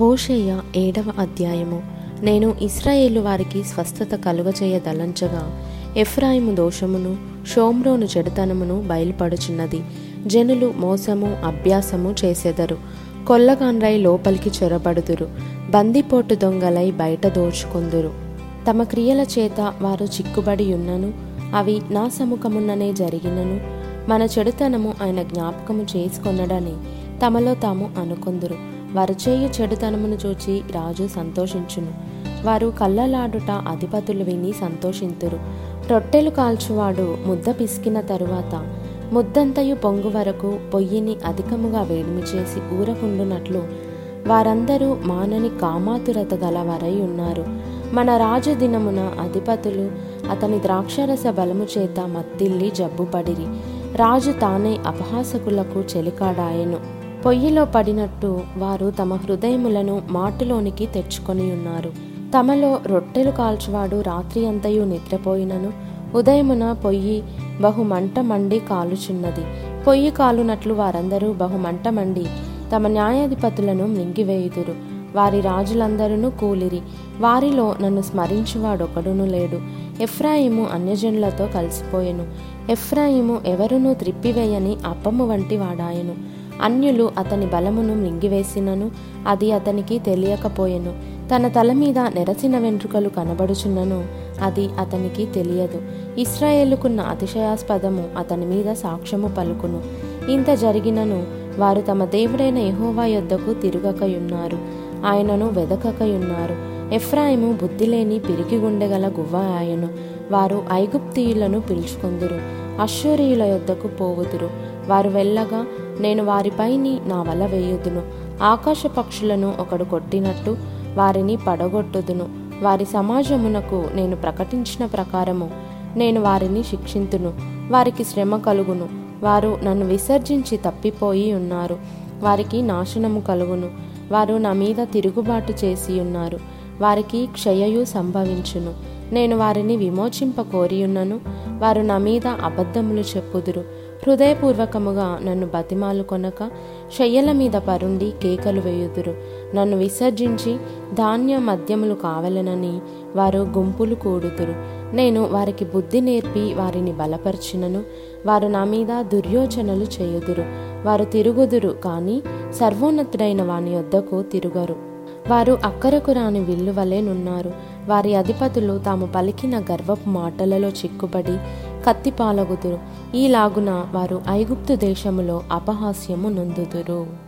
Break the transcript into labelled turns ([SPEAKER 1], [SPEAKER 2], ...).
[SPEAKER 1] హోషేయ ఏడవ అధ్యాయము. నేను ఇస్రాయేలు వారికి స్వస్థత కలుగచేయ దలంచగా ఎఫ్రాయిము దోషమును షోమ్రోను చెడుతనమును బయలుపడుచున్నది. జనులు మోసము అభ్యాసము చేసెదరు. కొల్లగాన్రై లోపలికి చొరబడుదురు. బందిపోటు దొంగలై బయట దోచుకొందురు. తమ క్రియల చేత వారు చిక్కుబడి ఉన్నను అవి నా సముఖమున్ననే జరిగినను. మన చెడుతనము ఆయన జ్ఞాపకము చేసుకొనడని తమలో తాము అనుకొందురు. వారు చేయు చెడుతనమును చూచి రాజు సంతోషించును. వారు కళ్ళలాడుట అధిపతులు విని సంతోషింతురు. రొట్టెలు కాల్చువాడు ముద్ద పిసికిన తరువాత ముద్దంతయు పొంగు వరకు పొయ్యిని అధికముగా వేడిమి చేసి ఊరకుండునట్లు వారందరూ మానని కామాతురత గలవారై ఉన్నారు. మన రాజు దినమున అధిపతులు అతని ద్రాక్షరస బలము చేత మత్తిల్లి జబ్బుపడిరి. రాజు తానే అపహాసకులకు చెలికాడాయెను. పొయ్యిలో పడినట్టు వారు తమ హృదయములను మాటులోనికి తెచ్చుకొని ఉన్నారు. తమలో రొట్టెలు కాల్చువాడు రాత్రి అంతయు నిద్రపోయినను. ఉదయమున పొయ్యి బహుమంట మండి కాలుచున్నది. పొయ్యి కాలునట్లు వారందరూ బహుమంట మండి తమ న్యాయాధిపతులను మింగివేయుదురు. వారి రాజులందరూ కూలిరి. వారిలో నన్ను స్మరించువాడొకడును లేడు. ఎఫ్రాయిము అన్యజనులతో కలిసిపోయెను. ఎఫ్రాయిము ఎవరునూ త్రిప్పివేయని అప్పము వంటి వాడాయను. అన్యులు అతని బలమును మింగివేసినను అది అతనికి తెలియకపోయెను. తన తల మీద నెరసిన వెంట్రుకలు కనబడుచున్నను అది అతనికి తెలియదు. ఇస్రాయేలుకున్న అతిశయాస్పదము అతని మీద సాక్ష్యము పలుకును. ఇంత జరిగినను వారు తమ దేవుడైన యహోవా యొద్దకు తిరుగకయున్నారు. ఆయనను వెదకకయున్నారు. ఎఫ్రాయిము బుద్ధిలేని పిరికి గుండెగల గువ్వ ఆయను వారు ఐగుప్తీయులను పిలుచుకుందురు. అశ్వరీయుల యొద్దకు పోవుదురు. వారు వెళ్ళగా నేను వారిపైని నా వల వేయుదును. ఆకాశ పక్షులను ఒకడు కొట్టినట్టు వారిని పడగొట్టుదును. వారి సమాజమునకు నేను ప్రకటించిన ప్రకారము నేను వారిని శిక్షింతును. వారికి శ్రమ కలుగును. వారు నన్ను విసర్జించి తప్పిపోయి ఉన్నారు. వారికి నాశనము కలుగును. వారు నా మీద తిరుగుబాటు చేసి ఉన్నారు. వారికి క్షయయు సంభవించును. నేను వారిని విమోచింప కోరియున్నను. వారు నా మీద అబద్ధములు చెప్పుదురు. హృదయపూర్వకముగా నన్ను బతిమాలు కొనక శయ్యల మీద పరుండి కేకలు వేయుదురు. నన్ను విసర్జించి ధాన్య మద్యములు కావలనని వారు గుంపులు కూడుదురు. నేను వారికి బుద్ధి నేర్పి వారిని బలపరిచినను. వారు నా మీద దుర్యోచనలు చేయుదురు. వారు తిరుగుదురు కానీ సర్వోన్నతుడైన వాని యొద్దకు తిరుగరు. వారు అక్కరకు రాని విల్లు వలెనున్నారు వారి అధిపతులు తాము పలికిన గర్వపు మాటలలో చిక్కుబడి కత్తిపాలగుదురు. ఈలాగున వారు ఐగుప్తు దేశములో అపహాస్యము నొందుదురు.